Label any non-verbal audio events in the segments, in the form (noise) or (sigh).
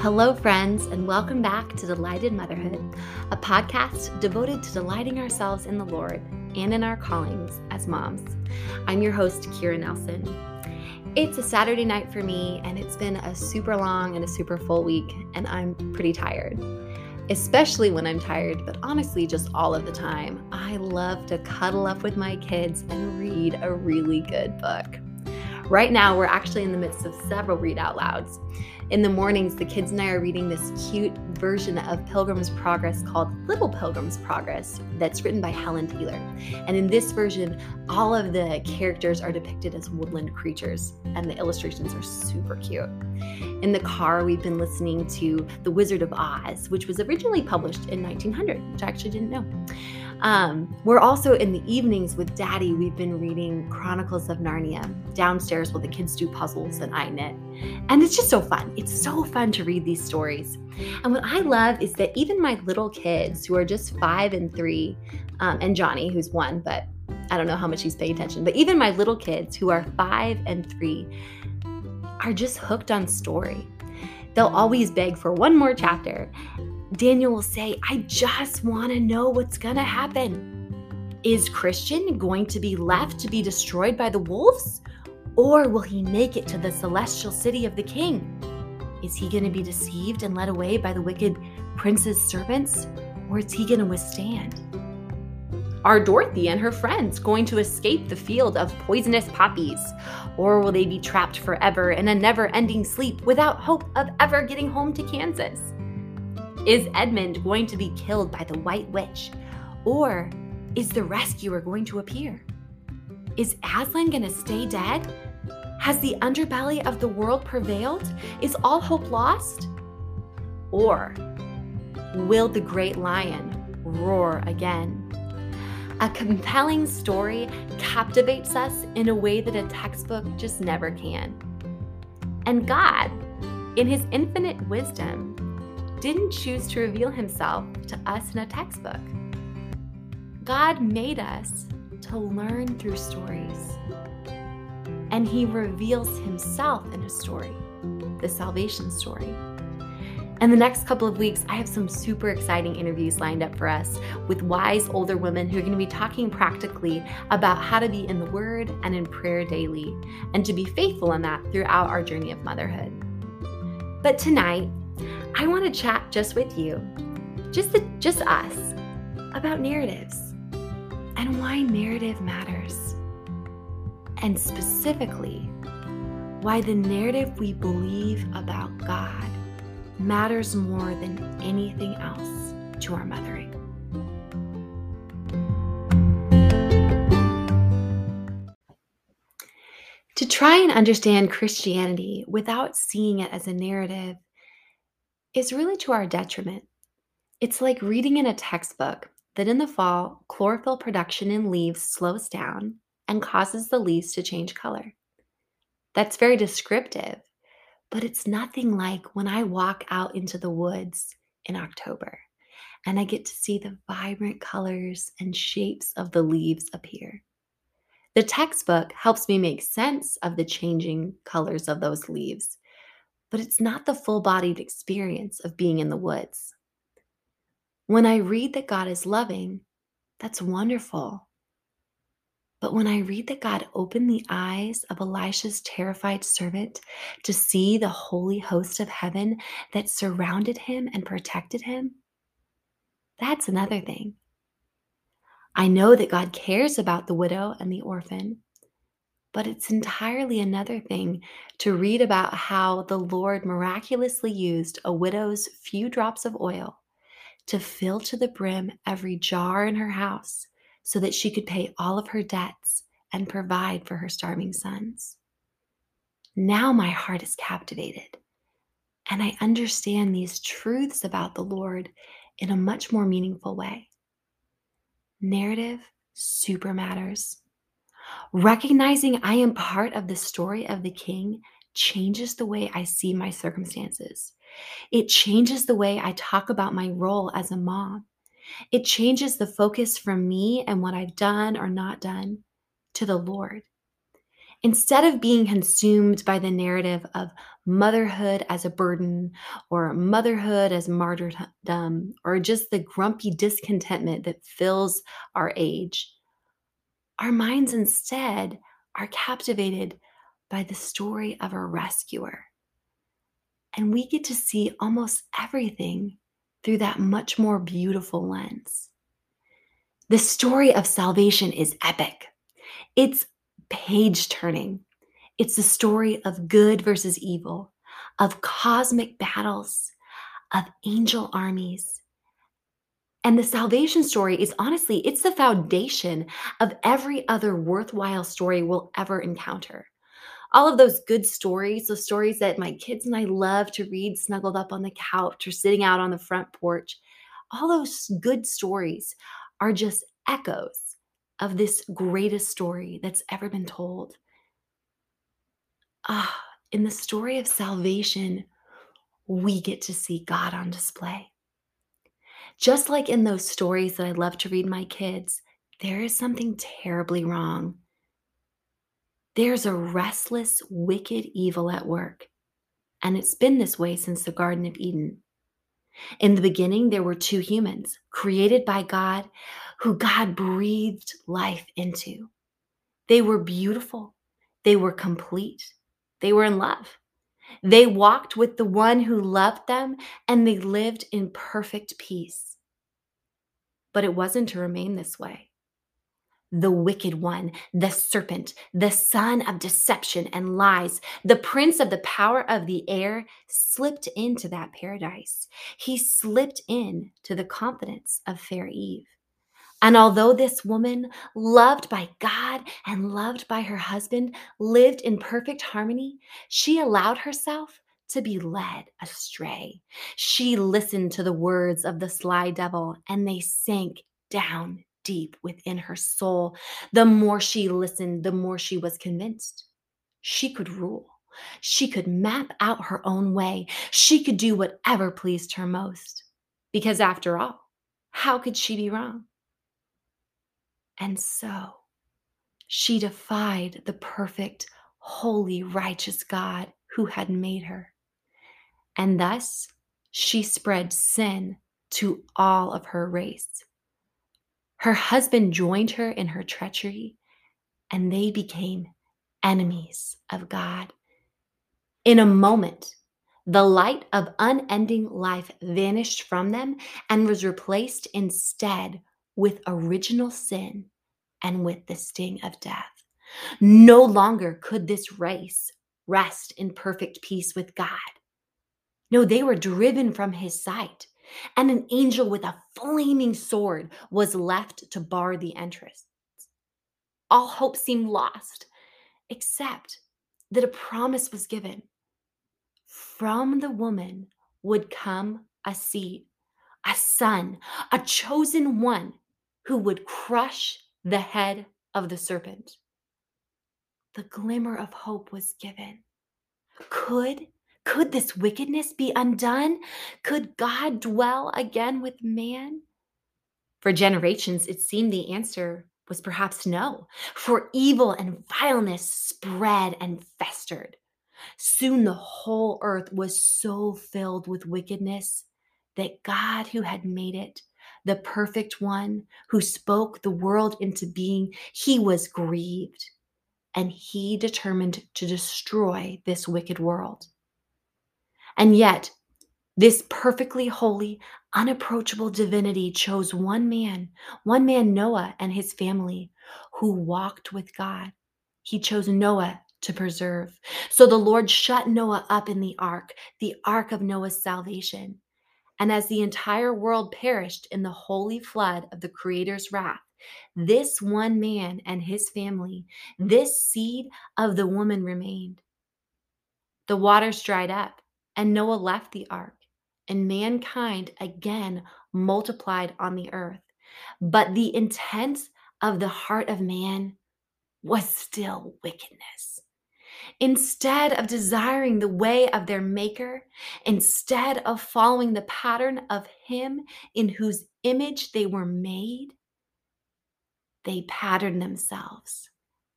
Hello, friends, and welcome back to Delighted Motherhood, a podcast devoted to delighting ourselves in the Lord and in our callings as moms. I'm your host, Kira Nelson. It's a Saturday night for me, and it's been a super long and a super full week, and I'm pretty tired. Especially when I'm tired, but honestly, just all of the time. I love to cuddle up with my kids and read a really good book. Right now, we're actually in the midst of several read out louds. In the mornings, the kids and I are reading this cute version of Pilgrim's Progress called Little Pilgrim's Progress that's written by Helen Taylor. And in this version, all of the characters are depicted as woodland creatures, and the illustrations are super cute. In the car, we've been listening to The Wizard of Oz, which was originally published in 1900, which I actually didn't know. Um, we're also in the evenings with Daddy. We've been reading Chronicles of Narnia downstairs while the kids do puzzles and I knit. And it's just so fun. It's so fun to read these stories. And what I love is that even my little kids who are just five and three, um, and Johnny, who's one, but I don't know how much he's paying attention, but even my little kids who are five and three are just hooked on story. They'll always beg for one more chapter. Daniel will say, I just want to know what's going to happen. Is Christian going to be left to be destroyed by the wolves? Or will he make it to the celestial city of the king? Is he going to be deceived and led away by the wicked prince's servants? Or is he going to withstand? Are Dorothy and her friends going to escape the field of poisonous poppies? Or will they be trapped forever in a never ending sleep without hope of ever getting home to Kansas? Is Edmund going to be killed by the White Witch? Or is the rescuer going to appear? Is Aslan going to stay dead? Has the underbelly of the world prevailed? Is all hope lost? Or will the great lion roar again? A compelling story captivates us in a way that a textbook just never can. And God, in His infinite wisdom, didn't choose to reveal himself to us in a textbook. God made us to learn through stories. And he reveals himself in a story, the salvation story. And the next couple of weeks, I have some super exciting interviews lined up for us with wise older women who are going to be talking practically about how to be in the Word and in prayer daily, and to be faithful in that throughout our journey of motherhood. But tonight, I want to chat just with you, just the, just us, about narratives and why narrative matters. And specifically, why the narrative we believe about God matters more than anything else to our mothering. To try and understand Christianity without seeing it as a narrative is really to our detriment. It's like reading in a textbook that in the fall, chlorophyll production in leaves slows down and causes the leaves to change color. That's very descriptive, but it's nothing like when I walk out into the woods in October and I get to see the vibrant colors and shapes of the leaves appear. The textbook helps me make sense of the changing colors of those leaves but it's not the full bodied experience of being in the woods. When I read that God is loving, that's wonderful. But when I read that God opened the eyes of Elisha's terrified servant to see the holy host of heaven that surrounded him and protected him, that's another thing. I know that God cares about the widow and the orphan, but it's entirely another thing to read about how the Lord miraculously used a widow's few drops of oil to fill to the brim every jar in her house so that she could pay all of her debts and provide for her starving sons. Now my heart is captivated, and I understand these truths about the Lord in a much more meaningful way. Narrative super matters. Recognizing I am part of the story of the king changes the way I see my circumstances. It changes the way I talk about my role as a mom. It changes the focus from me and what I've done or not done to the Lord. Instead of being consumed by the narrative of motherhood as a burden or motherhood as martyrdom or just the grumpy discontentment that fills our age, our minds instead are captivated by the story of a rescuer. And we get to see almost everything through that much more beautiful lens. The story of salvation is epic. It's page turning. It's the story of good versus evil, of cosmic battles, of angel armies. And the salvation story is honestly, it's the foundation of every other worthwhile story we'll ever encounter. All of those good stories, those stories that my kids and I love to read snuggled up on the couch or sitting out on the front porch, all those good stories are just echoes of this greatest story that's ever been told. Ah, in the story of salvation, we get to see God on display. Just like in those stories that I love to read my kids, there is something terribly wrong. There's a restless, wicked evil at work, and it's been this way since the Garden of Eden. In the beginning, there were two humans created by God who God breathed life into. They were beautiful, they were complete, they were in love. They walked with the one who loved them and they lived in perfect peace. But it wasn't to remain this way the wicked one, the serpent, the son of deception and lies, the prince of the power of the air, slipped into that paradise. He slipped in to the confidence of fair Eve. And although this woman, loved by God and loved by her husband, lived in perfect harmony, she allowed herself to be led astray. She listened to the words of the sly devil and they sank down deep within her soul. The more she listened, the more she was convinced she could rule. She could map out her own way. She could do whatever pleased her most. Because after all, how could she be wrong? And so she defied the perfect, holy, righteous God who had made her. And thus she spread sin to all of her race. Her husband joined her in her treachery, and they became enemies of God. In a moment, the light of unending life vanished from them and was replaced instead with original sin and with the sting of death. No longer could this race rest in perfect peace with God. No, they were driven from his sight and an angel with a flaming sword was left to bar the entrance. All hope seemed lost, except that a promise was given. From the woman would come a seed, a son, a chosen one who would crush the head of the serpent. The glimmer of hope was given. Could could this wickedness be undone? Could God dwell again with man? For generations, it seemed the answer was perhaps no, for evil and vileness spread and festered. Soon the whole earth was so filled with wickedness that God, who had made it, the perfect one who spoke the world into being, he was grieved and he determined to destroy this wicked world. And yet, this perfectly holy, unapproachable divinity chose one man, one man, Noah, and his family, who walked with God. He chose Noah to preserve. So the Lord shut Noah up in the ark, the ark of Noah's salvation. And as the entire world perished in the holy flood of the Creator's wrath, this one man and his family, this seed of the woman remained. The waters dried up and Noah left the ark, and mankind again multiplied on the earth. But the intent of the heart of man was still wickedness. Instead of desiring the way of their Maker, instead of following the pattern of Him in whose image they were made, they patterned themselves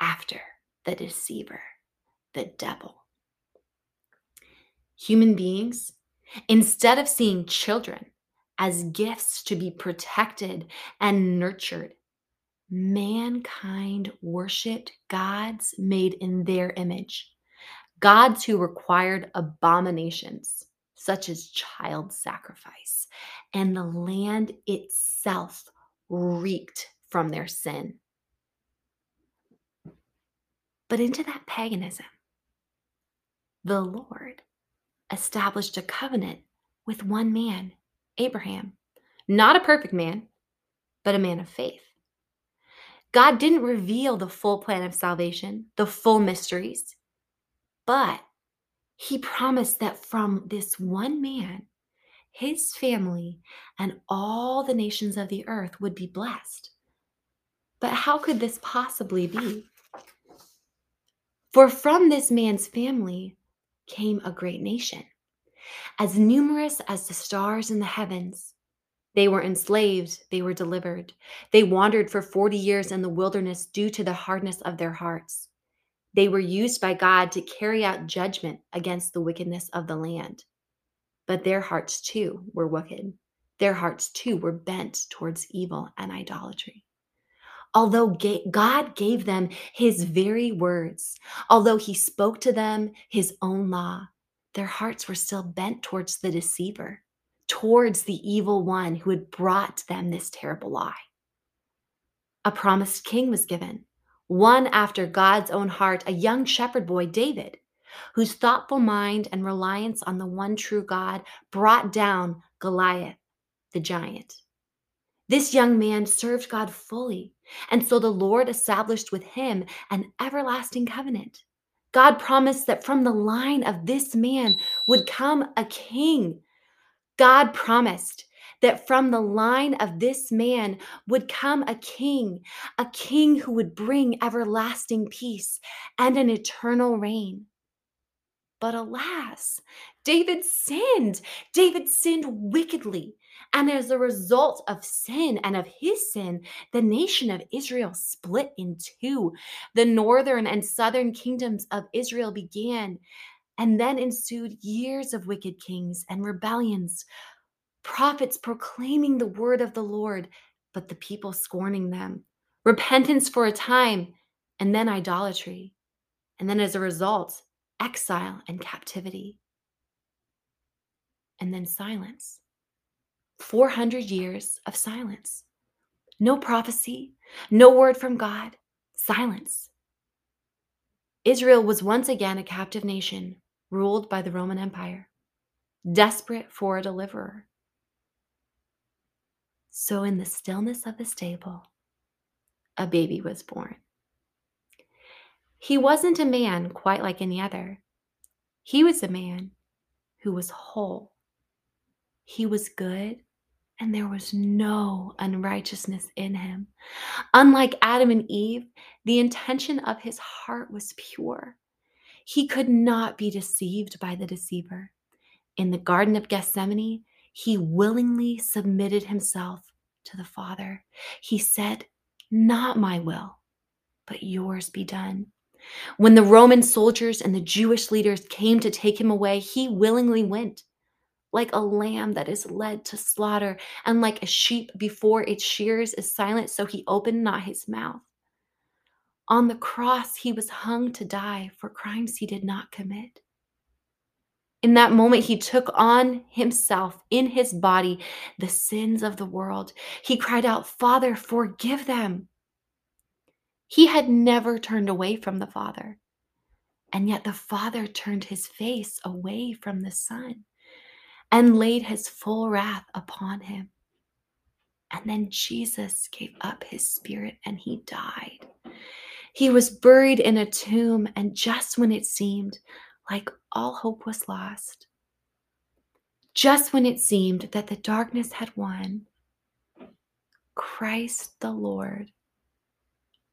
after the deceiver, the devil. Human beings, instead of seeing children as gifts to be protected and nurtured, mankind worshiped gods made in their image, gods who required abominations such as child sacrifice, and the land itself reeked from their sin. But into that paganism, the Lord established a covenant with one man, Abraham. Not a perfect man, but a man of faith. God didn't reveal the full plan of salvation, the full mysteries, but he promised that from this one man, his family and all the nations of the earth would be blessed. But how could this possibly be? For from this man's family came a great nation, as numerous as the stars in the heavens. They were enslaved, they were delivered. They wandered for 40 years in the wilderness due to the hardness of their hearts. They were used by God to carry out judgment against the wickedness of the land. But their hearts too were wicked. Their hearts too were bent towards evil and idolatry. Although God gave them his very words, although he spoke to them his own law, their hearts were still bent towards the deceiver, towards the evil one who had brought them this terrible lie. A promised king was given, one after God's own heart, a young shepherd boy, David, whose thoughtful mind and reliance on the one true God brought down Goliath, the giant. This young man served God fully, and so the Lord established with him an everlasting covenant. God promised that from the line of this man would come a king. God promised that from the line of this man would come a king, a king who would bring everlasting peace and an eternal reign. But alas, David sinned. David sinned wickedly. And as a result of sin and of his sin, the nation of Israel split in two. The northern and southern kingdoms of Israel began, and then ensued years of wicked kings and rebellions, prophets proclaiming the word of the Lord, but the people scorning them, repentance for a time, and then idolatry. And then as a result, exile and captivity, and then silence. 400 years of silence. No prophecy, no word from God, silence. Israel was once again a captive nation ruled by the Roman Empire, desperate for a deliverer. So, in the stillness of the stable, a baby was born. He wasn't a man quite like any other. He was a man who was whole. He was good, and there was no unrighteousness in him. Unlike Adam and Eve, the intention of his heart was pure. He could not be deceived by the deceiver. In the Garden of Gethsemane, he willingly submitted himself to the Father. He said, Not my will, but yours be done. When the Roman soldiers and the Jewish leaders came to take him away, he willingly went. Like a lamb that is led to slaughter, and like a sheep before its shears is silent, so he opened not his mouth. On the cross, he was hung to die for crimes he did not commit. In that moment, he took on himself in his body the sins of the world. He cried out, Father, forgive them. He had never turned away from the Father. And yet the Father turned his face away from the Son and laid his full wrath upon him. And then Jesus gave up his spirit and he died. He was buried in a tomb, and just when it seemed like all hope was lost, just when it seemed that the darkness had won, Christ the Lord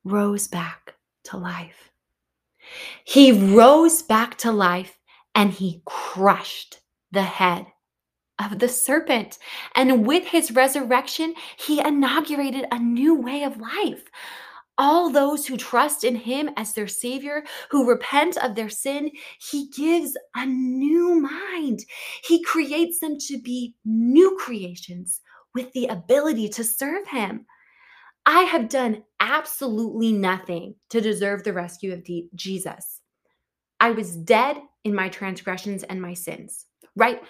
rose back to life. He rose back to life and he crushed the head of the serpent. And with his resurrection, he inaugurated a new way of life, all those who trust in him as their savior, who repent of their sin, he gives a new mind. He creates them to be new creations with the ability to serve him. I have done absolutely nothing to deserve the rescue of Jesus. I was dead in my transgressions and my sins, right?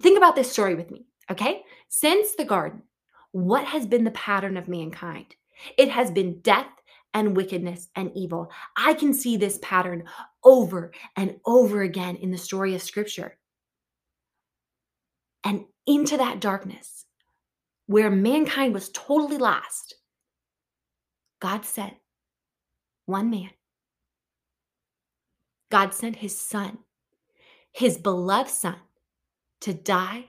Think about this story with me, okay? Since the garden, what has been the pattern of mankind? It has been death and wickedness and evil. I can see this pattern over and over again in the story of Scripture. And into that darkness, where mankind was totally lost, God sent one man. God sent his son, his beloved son, to die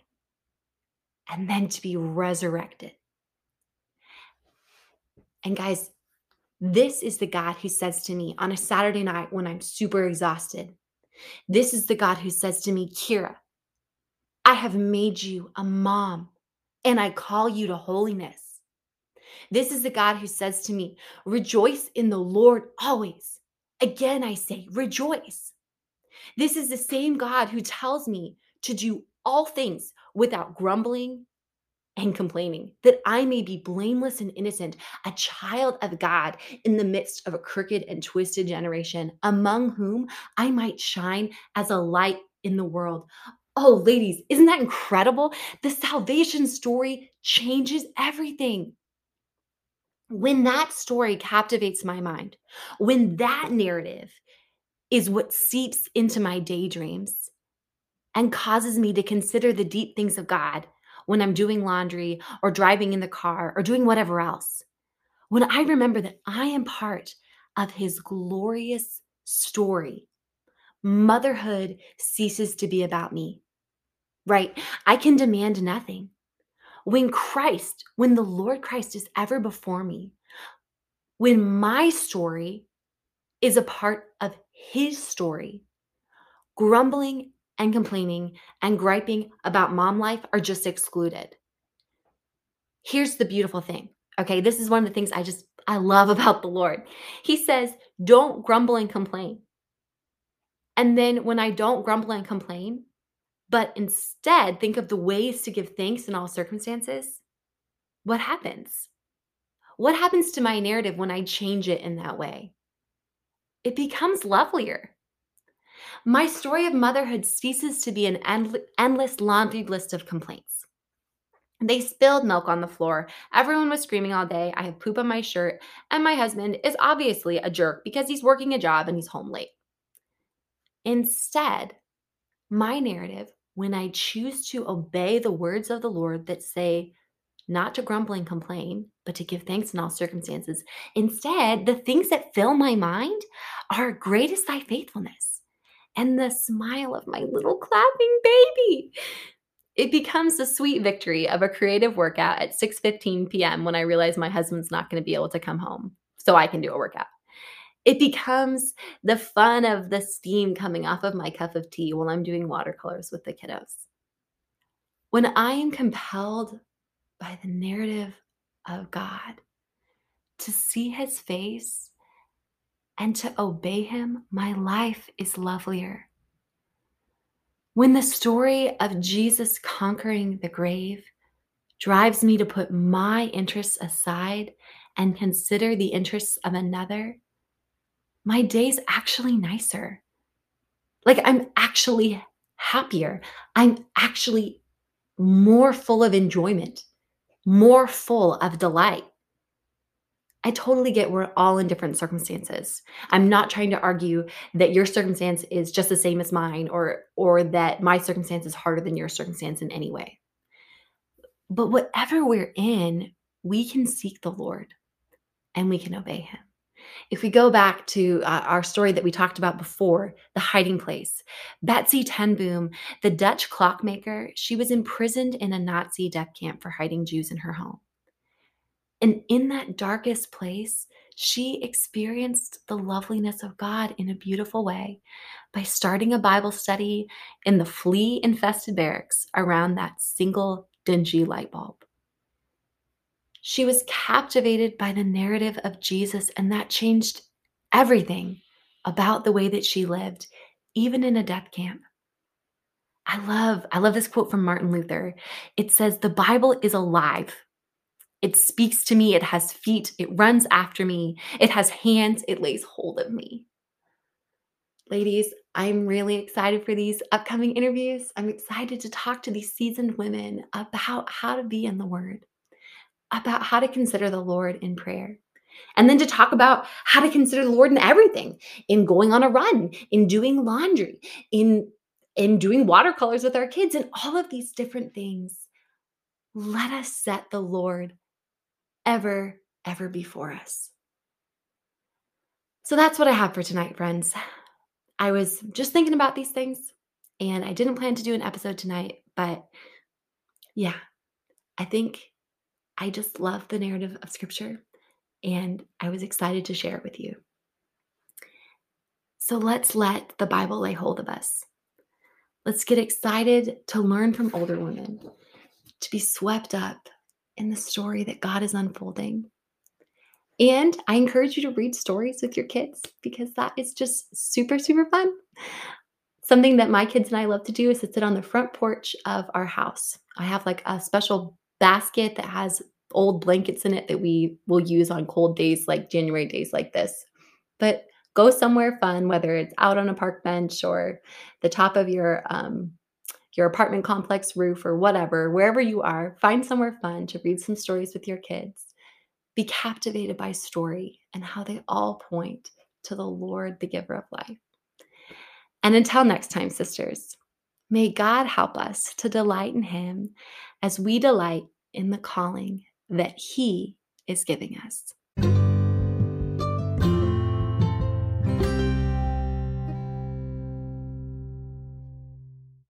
and then to be resurrected. And guys, this is the God who says to me on a Saturday night when I'm super exhausted. This is the God who says to me, Kira, I have made you a mom and I call you to holiness. This is the God who says to me, Rejoice in the Lord always. Again, I say, Rejoice. This is the same God who tells me to do all things without grumbling and complaining, that I may be blameless and innocent, a child of God in the midst of a crooked and twisted generation, among whom I might shine as a light in the world. Oh, ladies, isn't that incredible? The salvation story changes everything. When that story captivates my mind, when that narrative is what seeps into my daydreams and causes me to consider the deep things of God when I'm doing laundry or driving in the car or doing whatever else. When I remember that I am part of his glorious story, motherhood ceases to be about me, right? I can demand nothing. When Christ, when the Lord Christ is ever before me, when my story is a part of his story, grumbling and complaining and griping about mom life are just excluded. Here's the beautiful thing. Okay, this is one of the things I just I love (laughs) about the Lord. He says, "Don't grumble and complain." And then when I don't grumble and complain, but instead think of the ways to give thanks in all circumstances, what happens? What happens to my narrative when I change it in that way? It becomes lovelier. My story of motherhood ceases to be an endless laundry list of complaints. They spilled milk on the floor. Everyone was screaming all day. I have poop on my shirt. And my husband is obviously a jerk because he's working a job and he's home late. Instead, my narrative, when I choose to obey the words of the Lord that say, not to grumble and complain, but to give thanks in all circumstances. Instead, the things that fill my mind are great is thy faithfulness and the smile of my little clapping baby. It becomes the sweet victory of a creative workout at 6:15 p.m. when I realize my husband's not going to be able to come home so I can do a workout. It becomes the fun of the steam coming off of my cup of tea while I'm doing watercolors with the kiddos. When I am compelled by the narrative of God to see his face and to obey him, my life is lovelier. When the story of Jesus conquering the grave drives me to put my interests aside and consider the interests of another, my day's actually nicer. Like I'm actually happier. I'm actually more full of enjoyment, more full of delight. I totally get we're all in different circumstances. I'm not trying to argue that your circumstance is just the same as mine or or that my circumstance is harder than your circumstance in any way. But whatever we're in, we can seek the Lord and we can obey him. If we go back to uh, our story that we talked about before, the hiding place, Betsy ten Boom, the Dutch clockmaker, she was imprisoned in a Nazi death camp for hiding Jews in her home. And in that darkest place, she experienced the loveliness of God in a beautiful way by starting a Bible study in the flea infested barracks around that single dingy light bulb. She was captivated by the narrative of Jesus, and that changed everything about the way that she lived, even in a death camp. I love I love this quote from Martin Luther. It says the Bible is alive. It speaks to me, it has feet, it runs after me, it has hands, it lays hold of me. Ladies, I'm really excited for these upcoming interviews. I'm excited to talk to these seasoned women about how to be in the word about how to consider the Lord in prayer. And then to talk about how to consider the Lord in everything, in going on a run, in doing laundry, in in doing watercolors with our kids and all of these different things. Let us set the Lord ever ever before us. So that's what I have for tonight, friends. I was just thinking about these things and I didn't plan to do an episode tonight, but yeah, I think I just love the narrative of Scripture and I was excited to share it with you. So let's let the Bible lay hold of us. Let's get excited to learn from older women, to be swept up in the story that God is unfolding. And I encourage you to read stories with your kids because that is just super, super fun. Something that my kids and I love to do is to sit on the front porch of our house. I have like a special basket that has old blankets in it that we will use on cold days like January days like this. But go somewhere fun, whether it's out on a park bench or the top of your um, your apartment complex roof or whatever, wherever you are, find somewhere fun to read some stories with your kids. Be captivated by story and how they all point to the Lord, the giver of life. And until next time, sisters, may God help us to delight in Him as we delight in the calling that He is giving us.